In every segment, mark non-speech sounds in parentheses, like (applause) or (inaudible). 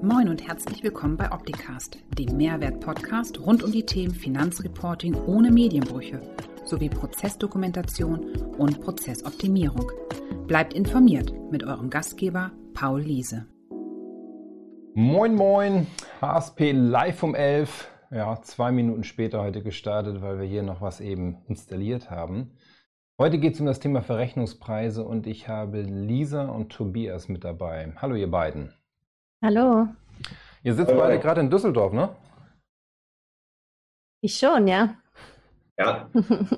Moin und herzlich willkommen bei Opticast, dem Mehrwert-Podcast rund um die Themen Finanzreporting ohne Medienbrüche sowie Prozessdokumentation und Prozessoptimierung. Bleibt informiert mit eurem Gastgeber Paul Liese. Moin, moin, HSP live um 11. Ja, zwei Minuten später heute gestartet, weil wir hier noch was eben installiert haben. Heute geht es um das Thema Verrechnungspreise und ich habe Lisa und Tobias mit dabei. Hallo, ihr beiden. Hallo. Ihr sitzt Hallo. beide gerade in Düsseldorf, ne? Ich schon, ja. Ja.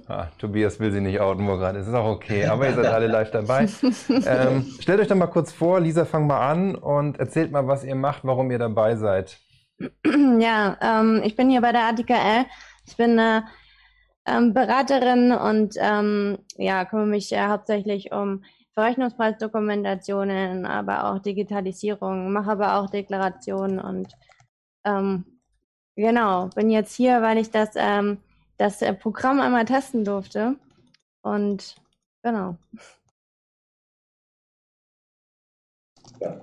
Ah, Tobias will sie nicht outen, wo gerade ist. Ist auch okay, aber ihr seid (laughs) alle live dabei. Ähm, stellt euch doch mal kurz vor, Lisa, fang mal an und erzählt mal, was ihr macht, warum ihr dabei seid. (clears throat) Ja, ähm, ich bin hier bei der ATKL. Ich bin äh, ähm, Beraterin und ähm, ja, kümmere mich äh, hauptsächlich um Verrechnungspreisdokumentationen, aber auch Digitalisierung, mache aber auch Deklarationen und ähm, genau, bin jetzt hier, weil ich das, ähm, das äh, Programm einmal testen durfte. Und genau. Ja,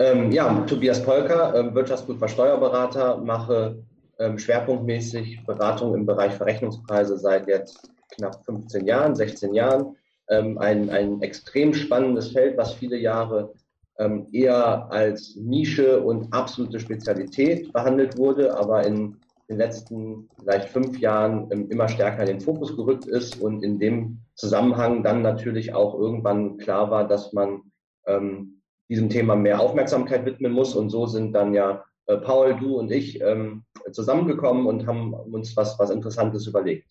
ähm, ja Tobias Polker, äh, Wirtschaftsprüfer, Steuerberater, mache ähm, schwerpunktmäßig Beratung im Bereich Verrechnungspreise seit jetzt knapp 15 Jahren, 16 Jahren ähm, ein, ein extrem spannendes Feld, was viele Jahre ähm, eher als Nische und absolute Spezialität behandelt wurde, aber in den letzten vielleicht fünf Jahren ähm, immer stärker in den Fokus gerückt ist und in dem Zusammenhang dann natürlich auch irgendwann klar war, dass man ähm, diesem Thema mehr Aufmerksamkeit widmen muss. Und so sind dann ja äh, Paul, du und ich ähm, zusammengekommen und haben uns was, was Interessantes überlegt.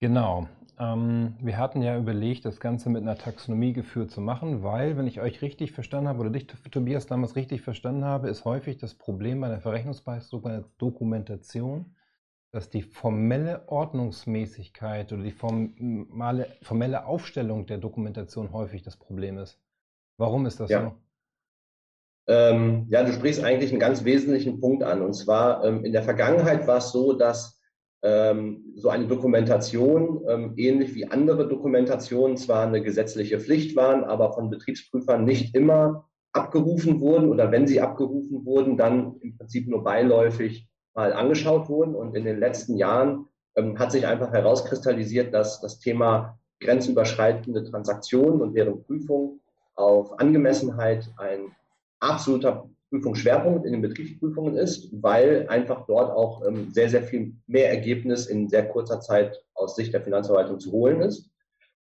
Genau. Ähm, wir hatten ja überlegt, das Ganze mit einer Taxonomie geführt zu machen, weil, wenn ich euch richtig verstanden habe oder dich, Tobias, damals richtig verstanden habe, ist häufig das Problem bei der Verrechnungspreisdokumentation, dass die formelle Ordnungsmäßigkeit oder die formale, formelle Aufstellung der Dokumentation häufig das Problem ist. Warum ist das ja. so? Ähm, ja, du sprichst eigentlich einen ganz wesentlichen Punkt an. Und zwar ähm, in der Vergangenheit war es so, dass so eine Dokumentation, ähm, ähnlich wie andere Dokumentationen, zwar eine gesetzliche Pflicht waren, aber von Betriebsprüfern nicht immer abgerufen wurden oder wenn sie abgerufen wurden, dann im Prinzip nur beiläufig mal angeschaut wurden. Und in den letzten Jahren ähm, hat sich einfach herauskristallisiert, dass das Thema grenzüberschreitende Transaktionen und deren Prüfung auf Angemessenheit ein absoluter Prüfungsschwerpunkt in den Betriebsprüfungen ist, weil einfach dort auch ähm, sehr, sehr viel mehr Ergebnis in sehr kurzer Zeit aus Sicht der Finanzverwaltung zu holen ist.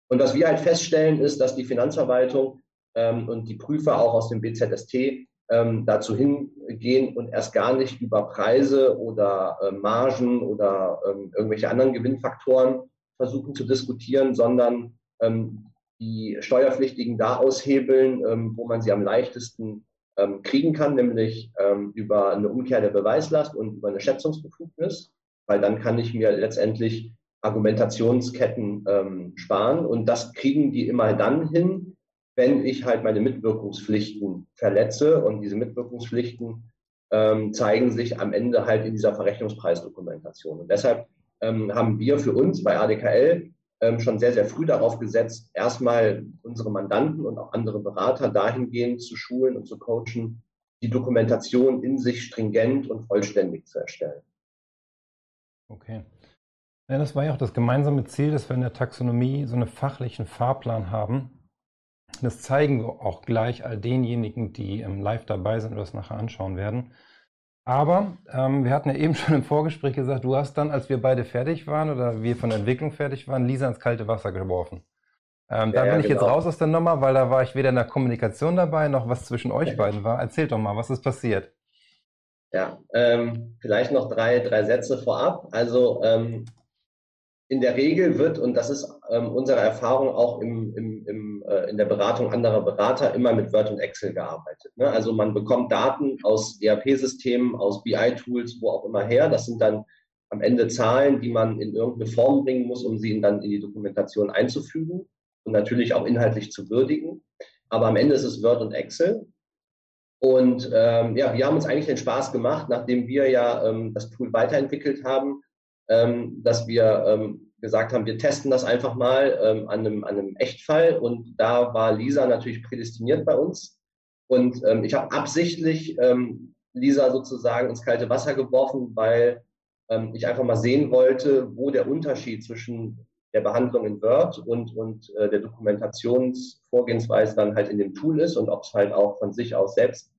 Und was wir halt feststellen, ist, dass die Finanzverwaltung ähm, und die Prüfer auch aus dem BZST ähm, dazu hingehen und erst gar nicht über Preise oder äh, Margen oder ähm, irgendwelche anderen Gewinnfaktoren versuchen zu diskutieren, sondern ähm, die Steuerpflichtigen da aushebeln, ähm, wo man sie am leichtesten ähm, kriegen kann, nämlich ähm, über eine Umkehr der Beweislast und über eine Schätzungsbefugnis, weil dann kann ich mir letztendlich Argumentationsketten ähm, sparen und das kriegen die immer dann hin, wenn ich halt meine Mitwirkungspflichten verletze und diese Mitwirkungspflichten ähm, zeigen sich am Ende halt in dieser Verrechnungspreisdokumentation. Und deshalb ähm, haben wir für uns bei ADKL schon sehr, sehr früh darauf gesetzt, erstmal unsere Mandanten und auch andere Berater dahingehend zu schulen und zu coachen, die Dokumentation in sich stringent und vollständig zu erstellen. Okay. Ja, das war ja auch das gemeinsame Ziel, dass wir in der Taxonomie so einen fachlichen Fahrplan haben. Das zeigen wir auch gleich all denjenigen, die live dabei sind und das nachher anschauen werden. Aber ähm, wir hatten ja eben (laughs) schon im Vorgespräch gesagt, du hast dann, als wir beide fertig waren oder wir von der Entwicklung fertig waren, Lisa ins kalte Wasser geworfen. Ähm, da ja, bin ich genau. jetzt raus aus der Nummer, weil da war ich weder in der Kommunikation dabei, noch was zwischen euch beiden war. Erzählt doch mal, was ist passiert? Ja, ähm, vielleicht noch drei, drei Sätze vorab. Also ähm, in der Regel wird, und das ist ähm, unsere Erfahrung auch im, im, im, äh, in der Beratung anderer Berater, immer mit Word und Excel gearbeitet. Ne? Also man bekommt Daten aus ERP-Systemen, aus BI-Tools, wo auch immer her. Das sind dann am Ende Zahlen, die man in irgendeine Form bringen muss, um sie dann in die Dokumentation einzufügen und natürlich auch inhaltlich zu würdigen. Aber am Ende ist es Word und Excel. Und ähm, ja, wir haben uns eigentlich den Spaß gemacht, nachdem wir ja ähm, das Tool weiterentwickelt haben, ähm, dass wir ähm, gesagt haben, wir testen das einfach mal ähm, an, einem, an einem Echtfall. Und da war Lisa natürlich prädestiniert bei uns. Und ähm, ich habe absichtlich ähm, Lisa sozusagen ins kalte Wasser geworfen, weil ähm, ich einfach mal sehen wollte, wo der Unterschied zwischen der Behandlung in Word und, und äh, der Dokumentationsvorgehensweise dann halt in dem Tool ist und ob es halt auch von sich aus selbst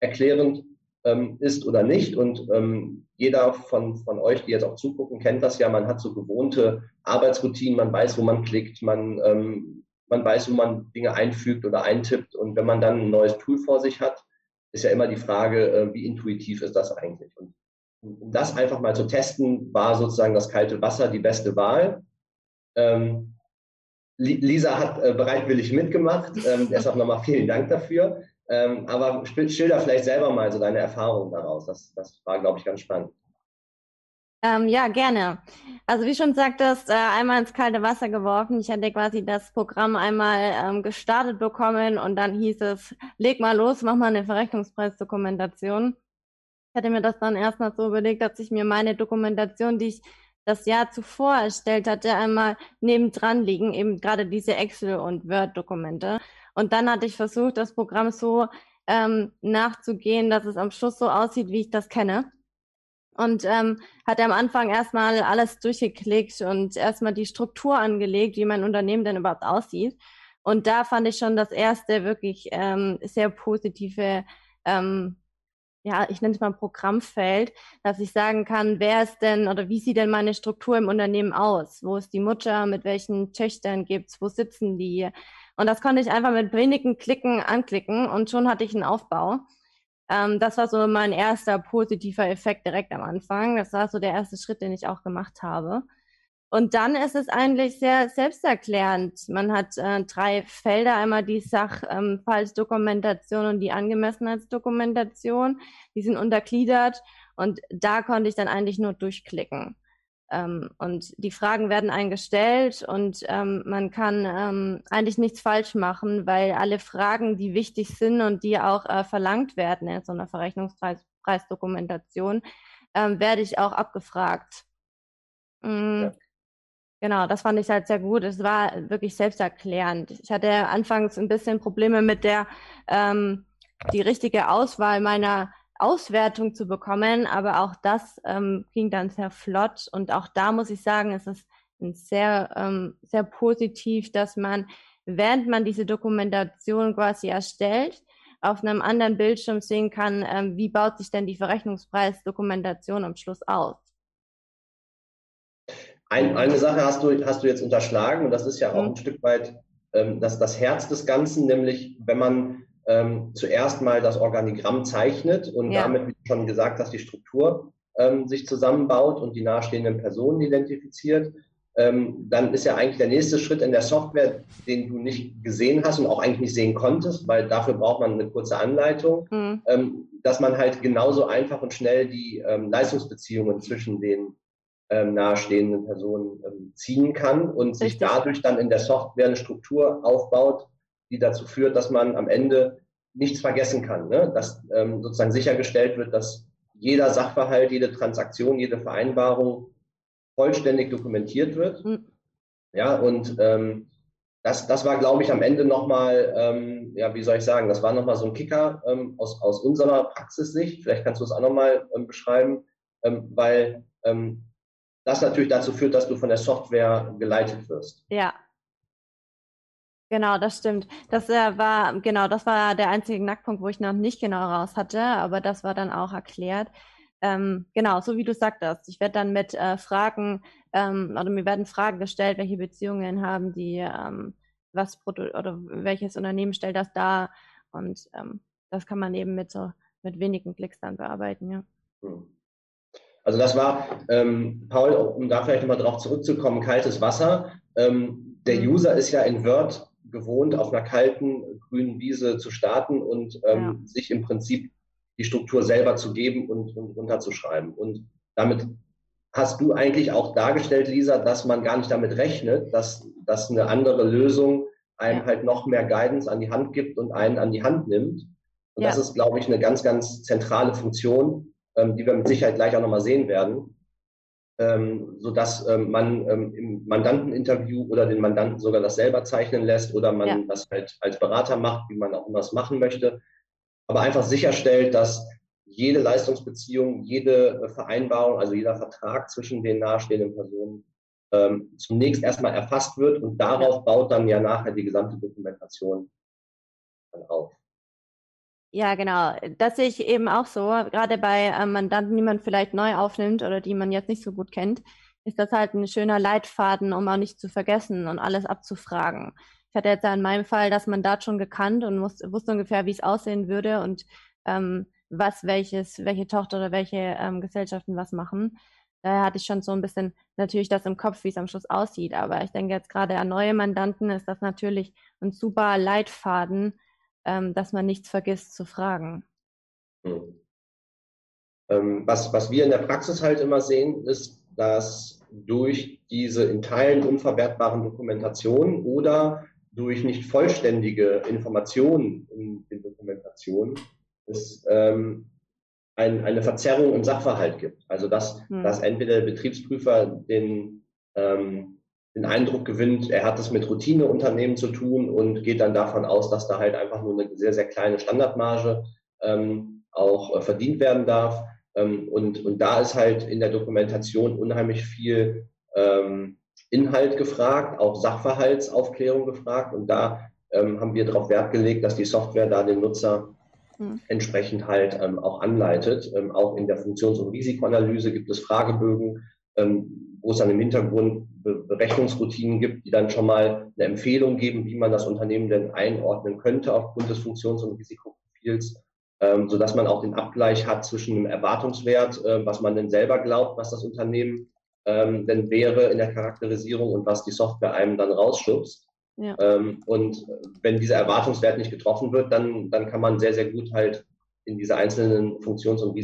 erklärend ähm, ist oder nicht. Und ähm, jeder von, von euch, die jetzt auch zugucken, kennt das ja. Man hat so gewohnte Arbeitsroutinen, man weiß, wo man klickt, man, ähm, man weiß, wo man Dinge einfügt oder eintippt. Und wenn man dann ein neues Tool vor sich hat, ist ja immer die Frage, äh, wie intuitiv ist das eigentlich? Und um das einfach mal zu testen, war sozusagen das kalte Wasser die beste Wahl. Ähm, Lisa hat äh, bereitwillig mitgemacht. Ähm, deshalb nochmal vielen Dank dafür. Ähm, aber schilder vielleicht selber mal so deine Erfahrungen daraus. Das, das war, glaube ich, ganz spannend. Ähm, ja, gerne. Also wie schon sagtest, äh, einmal ins kalte Wasser geworfen. Ich hatte quasi das Programm einmal ähm, gestartet bekommen und dann hieß es, leg mal los, mach mal eine Verrechnungspreisdokumentation. Ich hatte mir das dann erstmal so überlegt, dass ich mir meine Dokumentation, die ich das Jahr zuvor erstellt hatte, einmal nebendran liegen, eben gerade diese Excel- und Word-Dokumente. Und dann hatte ich versucht, das Programm so ähm, nachzugehen, dass es am Schluss so aussieht, wie ich das kenne. Und ähm, hatte am Anfang erstmal alles durchgeklickt und erstmal die Struktur angelegt, wie mein Unternehmen denn überhaupt aussieht. Und da fand ich schon das erste wirklich ähm, sehr positive ähm, ja, ich nenne es mal Programmfeld, dass ich sagen kann, wer ist denn oder wie sieht denn meine Struktur im Unternehmen aus? Wo ist die Mutter? Mit welchen Töchtern gibt's? Wo sitzen die? Und das konnte ich einfach mit wenigen Klicken anklicken und schon hatte ich einen Aufbau. Ähm, das war so mein erster positiver Effekt direkt am Anfang. Das war so der erste Schritt, den ich auch gemacht habe. Und dann ist es eigentlich sehr selbsterklärend. Man hat äh, drei Felder, einmal die Sachfallsdokumentation ähm, und die Angemessenheitsdokumentation. Die sind untergliedert und da konnte ich dann eigentlich nur durchklicken. Ähm, und die Fragen werden eingestellt und ähm, man kann ähm, eigentlich nichts falsch machen, weil alle Fragen, die wichtig sind und die auch äh, verlangt werden in so einer Verrechnungspreisdokumentation, ähm, werde ich auch abgefragt. Mhm. Ja. Genau, das fand ich halt sehr gut. Es war wirklich selbsterklärend. Ich hatte anfangs ein bisschen Probleme mit der, ähm, die richtige Auswahl meiner Auswertung zu bekommen, aber auch das ähm, ging dann sehr flott. Und auch da muss ich sagen, es ist sehr, ähm, sehr positiv, dass man, während man diese Dokumentation quasi erstellt, auf einem anderen Bildschirm sehen kann, ähm, wie baut sich denn die Verrechnungspreisdokumentation am Schluss aus. Ein, eine Sache hast du, hast du jetzt unterschlagen und das ist ja auch mhm. ein Stück weit ähm, das, das Herz des Ganzen, nämlich wenn man ähm, zuerst mal das Organigramm zeichnet und ja. damit, wie schon gesagt hast, die Struktur ähm, sich zusammenbaut und die nahestehenden Personen identifiziert, ähm, dann ist ja eigentlich der nächste Schritt in der Software, den du nicht gesehen hast und auch eigentlich nicht sehen konntest, weil dafür braucht man eine kurze Anleitung, mhm. ähm, dass man halt genauso einfach und schnell die ähm, Leistungsbeziehungen zwischen den ähm, nahestehenden Personen ähm, ziehen kann und sich dadurch dann in der Software eine Struktur aufbaut, die dazu führt, dass man am Ende nichts vergessen kann. Ne? Dass ähm, sozusagen sichergestellt wird, dass jeder Sachverhalt, jede Transaktion, jede Vereinbarung vollständig dokumentiert wird. Mhm. Ja, und ähm, das, das war, glaube ich, am Ende nochmal, ähm, ja, wie soll ich sagen, das war nochmal so ein Kicker ähm, aus, aus unserer Praxissicht. Vielleicht kannst du es auch nochmal ähm, beschreiben, ähm, weil ähm, das natürlich dazu führt, dass du von der Software geleitet wirst. Ja. Genau, das stimmt. Das äh, war, genau, das war der einzige Knackpunkt, wo ich noch nicht genau raus hatte, aber das war dann auch erklärt. Ähm, genau, so wie du sagtest. Ich werde dann mit äh, Fragen, ähm, oder mir werden Fragen gestellt, welche Beziehungen haben die, ähm, was oder welches Unternehmen stellt das dar und ähm, das kann man eben mit so mit wenigen Klicks dann bearbeiten, ja. Hm. Also das war, ähm, Paul, um da vielleicht nochmal drauf zurückzukommen, kaltes Wasser. Ähm, der mhm. User ist ja in Word gewohnt, auf einer kalten grünen Wiese zu starten und ähm, ja. sich im Prinzip die Struktur selber zu geben und, und runterzuschreiben. Und damit hast du eigentlich auch dargestellt, Lisa, dass man gar nicht damit rechnet, dass, dass eine andere Lösung einem halt noch mehr Guidance an die Hand gibt und einen an die Hand nimmt. Und ja. das ist, glaube ich, eine ganz, ganz zentrale Funktion, ähm, die wir mit Sicherheit gleich auch nochmal sehen werden, ähm, sodass ähm, man ähm, im Mandanteninterview oder den Mandanten sogar das selber zeichnen lässt oder man ja. das halt als Berater macht, wie man auch immer es machen möchte. aber einfach sicherstellt, dass jede Leistungsbeziehung, jede Vereinbarung, also jeder Vertrag zwischen den nahestehenden Personen ähm, zunächst erstmal erfasst wird und darauf baut dann ja nachher die gesamte Dokumentation dann auf. Ja, genau. Das sehe ich eben auch so. Gerade bei äh, Mandanten, die man vielleicht neu aufnimmt oder die man jetzt nicht so gut kennt, ist das halt ein schöner Leitfaden, um auch nicht zu vergessen und alles abzufragen. Ich hatte jetzt ja in meinem Fall das Mandat schon gekannt und wusste, wusste ungefähr, wie es aussehen würde und ähm, was welches, welche Tochter oder welche ähm, Gesellschaften was machen. Daher hatte ich schon so ein bisschen natürlich das im Kopf, wie es am Schluss aussieht. Aber ich denke jetzt gerade an neue Mandanten ist das natürlich ein super Leitfaden, ähm, dass man nichts vergisst zu fragen. Hm. Ähm, was, was wir in der Praxis halt immer sehen, ist, dass durch diese in Teilen unverwertbaren Dokumentationen oder durch nicht vollständige Informationen in den Dokumentationen es ähm, ein, eine Verzerrung im Sachverhalt gibt. Also dass, hm. dass entweder der Betriebsprüfer den, ähm, den Eindruck gewinnt, er hat es mit Routineunternehmen zu tun und geht dann davon aus, dass da halt einfach nur eine sehr, sehr kleine Standardmarge ähm, auch äh, verdient werden darf. Ähm, und, und da ist halt in der Dokumentation unheimlich viel ähm, Inhalt gefragt, auch Sachverhaltsaufklärung gefragt. Und da ähm, haben wir darauf Wert gelegt, dass die Software da den Nutzer hm. entsprechend halt ähm, auch anleitet. Ähm, auch in der Funktions- und Risikoanalyse gibt es Fragebögen, wo es dann im Hintergrund Be Berechnungsroutinen gibt, die dann schon mal eine Empfehlung geben, wie man das Unternehmen denn einordnen könnte aufgrund des Funktions- und Risikoprofils, ähm, sodass man auch den Abgleich hat zwischen dem Erwartungswert, äh, was man denn selber glaubt, was das Unternehmen ähm, denn wäre in der Charakterisierung und was die Software einem dann rausschubst. Ja. Ähm, und wenn dieser Erwartungswert nicht getroffen wird, dann, dann kann man sehr, sehr gut halt in diese einzelnen Funktions- und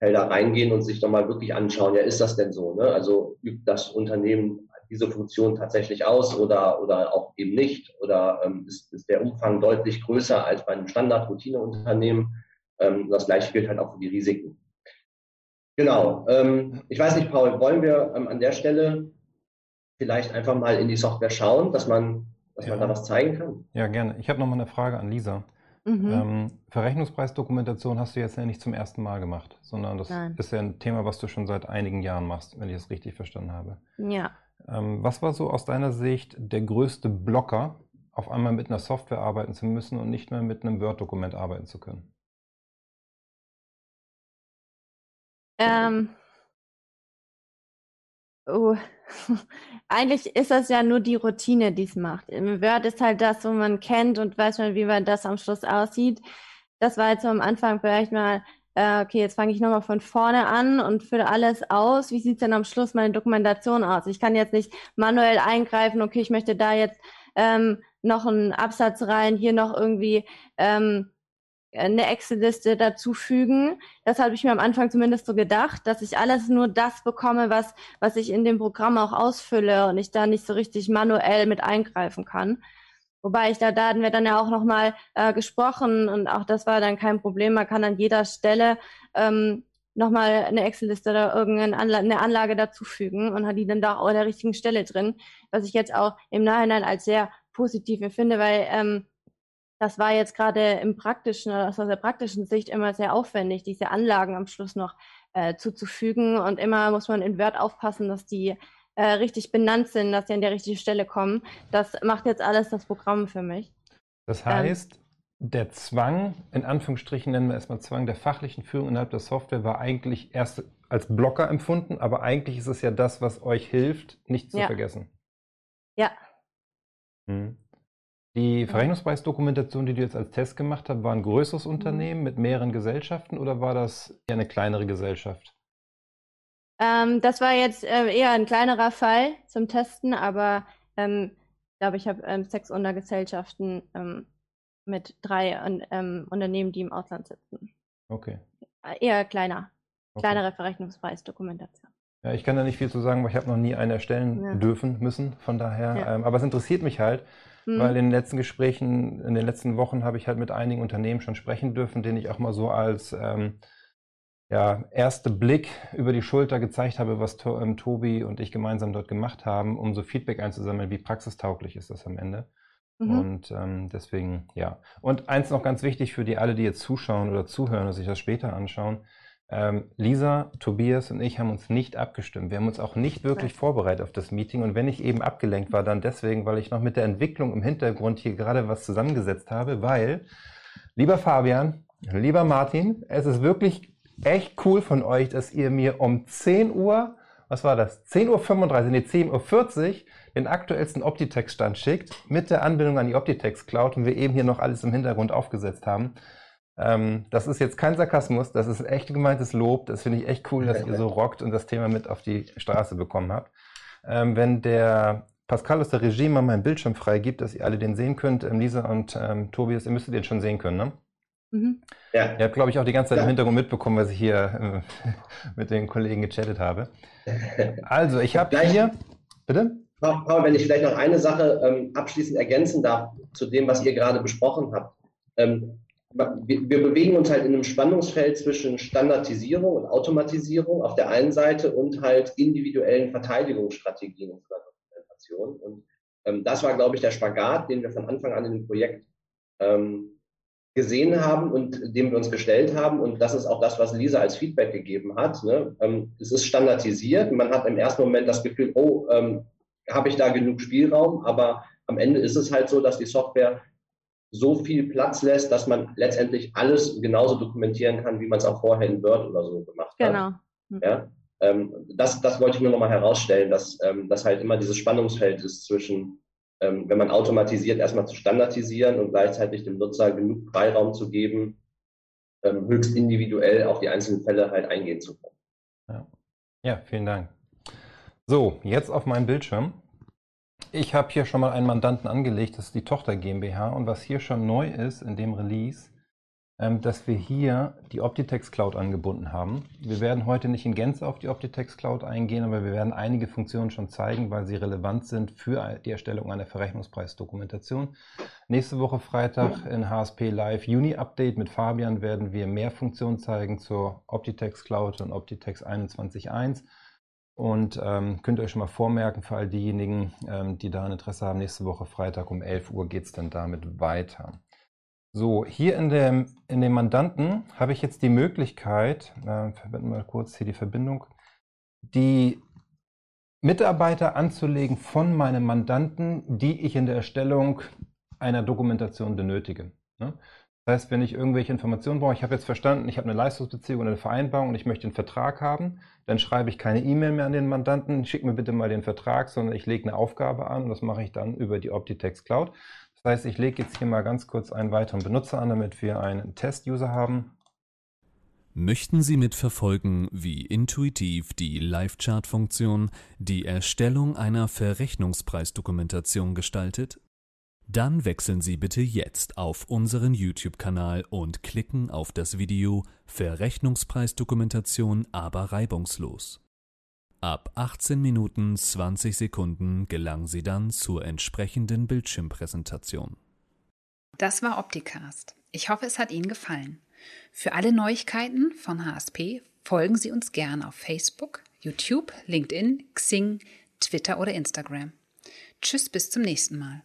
Risikofelder reingehen und sich nochmal wirklich anschauen, ja, ist das denn so? Ne? Also übt das Unternehmen diese Funktion tatsächlich aus oder, oder auch eben nicht? Oder ähm, ist, ist der Umfang deutlich größer als bei einem Standard-Routine-Unternehmen? Ähm, das gleiche gilt halt auch für die Risiken. Genau. Ähm, ich weiß nicht, Paul, wollen wir ähm, an der Stelle vielleicht einfach mal in die Software schauen, dass man, dass ja. man da was zeigen kann? Ja, gerne. Ich habe noch mal eine Frage an Lisa. Mhm. Ähm, Verrechnungspreisdokumentation hast du jetzt ja nicht zum ersten Mal gemacht, sondern das Nein. ist ja ein Thema, was du schon seit einigen Jahren machst, wenn ich es richtig verstanden habe. Ja. Ähm, was war so aus deiner Sicht der größte Blocker, auf einmal mit einer Software arbeiten zu müssen und nicht mehr mit einem Word-Dokument arbeiten zu können? Ähm, Oh, (laughs) eigentlich ist das ja nur die Routine, die es macht. Word ist halt das, wo man kennt und weiß man, wie man das am Schluss aussieht. Das war jetzt so am Anfang vielleicht mal, äh, okay, jetzt fange ich nochmal von vorne an und fülle alles aus. Wie sieht's denn am Schluss meine Dokumentation aus? Ich kann jetzt nicht manuell eingreifen, okay, ich möchte da jetzt ähm, noch einen Absatz rein, hier noch irgendwie ähm, eine Excel-Liste dazufügen. Das habe ich mir am Anfang zumindest so gedacht, dass ich alles nur das bekomme, was, was ich in dem Programm auch ausfülle und ich da nicht so richtig manuell mit eingreifen kann. Wobei ich da, da hatten wir dann ja auch nochmal äh, gesprochen und auch das war dann kein Problem. Man kann an jeder Stelle ähm, nochmal eine Excel-Liste oder irgendeine Anla eine Anlage dazufügen und hat die dann da auch an der richtigen Stelle drin, was ich jetzt auch im Nachhinein als sehr positiv empfinde, weil ähm, das war jetzt gerade im praktischen oder aus der praktischen Sicht immer sehr aufwendig, diese Anlagen am Schluss noch äh, zuzufügen. Und immer muss man in Word aufpassen, dass die äh, richtig benannt sind, dass sie an der richtigen Stelle kommen. Das macht jetzt alles das Programm für mich. Das heißt, ähm, der Zwang, in Anführungsstrichen nennen wir erstmal Zwang der fachlichen Führung innerhalb der Software, war eigentlich erst als Blocker empfunden, aber eigentlich ist es ja das, was euch hilft, nicht zu ja. vergessen. Ja. Hm. Die Verrechnungspreisdokumentation, die du jetzt als Test gemacht hast, war ein größeres mhm. Unternehmen mit mehreren Gesellschaften oder war das eher eine kleinere Gesellschaft? Ähm, das war jetzt äh, eher ein kleinerer Fall zum Testen, aber ähm, ich glaube, ich habe ähm, sechs Untergesellschaften ähm, mit drei ähm, Unternehmen, die im Ausland sitzen. Okay. Äh, eher kleiner. Okay. Kleinere Verrechnungspreisdokumentation. Ja, ich kann da nicht viel zu sagen, weil ich habe noch nie eine erstellen ja. dürfen müssen. Von daher, ja. ähm, aber es interessiert mich halt, Mhm. Weil in den letzten Gesprächen, in den letzten Wochen habe ich halt mit einigen Unternehmen schon sprechen dürfen, denen ich auch mal so als ähm, ja, erste Blick über die Schulter gezeigt habe, was to ähm, Tobi und ich gemeinsam dort gemacht haben, um so Feedback einzusammeln, wie praxistauglich ist das am Ende. Mhm. Und ähm, deswegen, ja. Und eins noch ganz wichtig für die alle, die jetzt zuschauen oder zuhören und sich das später anschauen. Ähm, Lisa, Tobias und ich haben uns nicht abgestimmt. Wir haben uns auch nicht wirklich Nein. vorbereitet auf das Meeting. Und wenn ich eben abgelenkt war, dann deswegen, weil ich noch mit der Entwicklung im Hintergrund hier gerade was zusammengesetzt habe, weil, lieber Fabian, lieber Martin, es ist wirklich echt cool von euch, dass ihr mir um 10 Uhr, was war das? 10.35 Uhr, nee, 10.40 Uhr den aktuellsten Optitex-Stand schickt mit der Anbindung an die Optitex Cloud und wir eben hier noch alles im Hintergrund aufgesetzt haben. Ähm, das ist jetzt kein Sarkasmus, das ist echt gemeintes Lob. Das finde ich echt cool, dass ihr so rockt und das Thema mit auf die Straße bekommen habt. Ähm, wenn der Pascal aus der Regie mal meinen Bildschirm freigibt, dass ihr alle den sehen könnt, ähm, Lisa und ähm, Tobias, ihr müsstet den schon sehen können, ne? Mhm. Ja. Ihr habt, glaube ich, auch die ganze Zeit ja. im Hintergrund mitbekommen, was ich hier äh, (laughs) mit den Kollegen gechattet habe. Also, ich habe hier. Bitte? Paul, wenn ich vielleicht noch eine Sache ähm, abschließend ergänzen darf zu dem, was ihr gerade besprochen habt. Ähm, wir, wir, bewegen uns halt in einem Spannungsfeld zwischen Standardisierung und Automatisierung auf der einen Seite und halt individuellen Verteidigungsstrategien und Dokumentation. Und ähm, das war, glaube ich, der Spagat, den wir von Anfang an in dem Projekt ähm, gesehen haben und dem wir uns gestellt haben. Und das ist auch das, was Lisa als Feedback gegeben hat. Ne? Ähm, es ist standardisiert. Man hat im ersten Moment das Gefühl, oh, ähm, habe ich da genug Spielraum? Aber am Ende ist es halt so, dass die Software so viel Platz lässt, dass man letztendlich alles genauso dokumentieren kann, wie man es auch vorher in Word oder so gemacht hat. Genau. Mhm. Ja, ähm, das, das wollte ich nur nochmal herausstellen, dass ähm, das halt immer dieses Spannungsfeld ist zwischen, ähm, wenn man automatisiert, erstmal zu standardisieren und gleichzeitig dem Nutzer genug Freiraum zu geben, ähm, höchst individuell auf die einzelnen Fälle halt eingehen zu können. Ja, ja vielen Dank. So, jetzt auf meinem Bildschirm ich habe hier schon mal einen Mandanten angelegt, das ist die Tochter GmbH. Und was hier schon neu ist in dem Release, ähm, dass wir hier die Optitex Cloud angebunden haben. Wir werden heute nicht in Gänze auf die Optitex Cloud eingehen, aber wir werden einige Funktionen schon zeigen, weil sie relevant sind für die Erstellung einer Verrechnungspreisdokumentation. Nächste Woche Freitag in HSP Live Juni Update mit Fabian werden wir mehr Funktionen zeigen zur Optitex Cloud und Optitex 21.1. Und ähm, könnt ihr euch schon mal vormerken für all diejenigen, ähm, die daran Interesse haben, nächste Woche Freitag um 11 Uhr geht es dann damit weiter. So, hier in dem, in dem Mandanten habe ich jetzt die Möglichkeit, äh, verbinden wir kurz hier die Verbindung, die Mitarbeiter anzulegen von meinem Mandanten, die ich in der Erstellung einer Dokumentation benötige. Ne? Das heißt, wenn ich irgendwelche Informationen brauche, ich habe jetzt verstanden, ich habe eine Leistungsbeziehung und eine Vereinbarung und ich möchte einen Vertrag haben, dann schreibe ich keine E-Mail mehr an den Mandanten, schick mir bitte mal den Vertrag, sondern ich lege eine Aufgabe an und das mache ich dann über die Optitex Cloud. Das heißt, ich lege jetzt hier mal ganz kurz einen weiteren Benutzer an, damit wir einen Test-User haben. Möchten Sie mitverfolgen, wie intuitiv die Live-Chart-Funktion die Erstellung einer Verrechnungspreisdokumentation gestaltet? Dann wechseln Sie bitte jetzt auf unseren YouTube-Kanal und klicken auf das Video Verrechnungspreisdokumentation aber reibungslos. Ab 18 Minuten 20 Sekunden gelangen Sie dann zur entsprechenden Bildschirmpräsentation. Das war Opticast. Ich hoffe, es hat Ihnen gefallen. Für alle Neuigkeiten von HSP folgen Sie uns gerne auf Facebook, YouTube, LinkedIn, Xing, Twitter oder Instagram. Tschüss, bis zum nächsten Mal.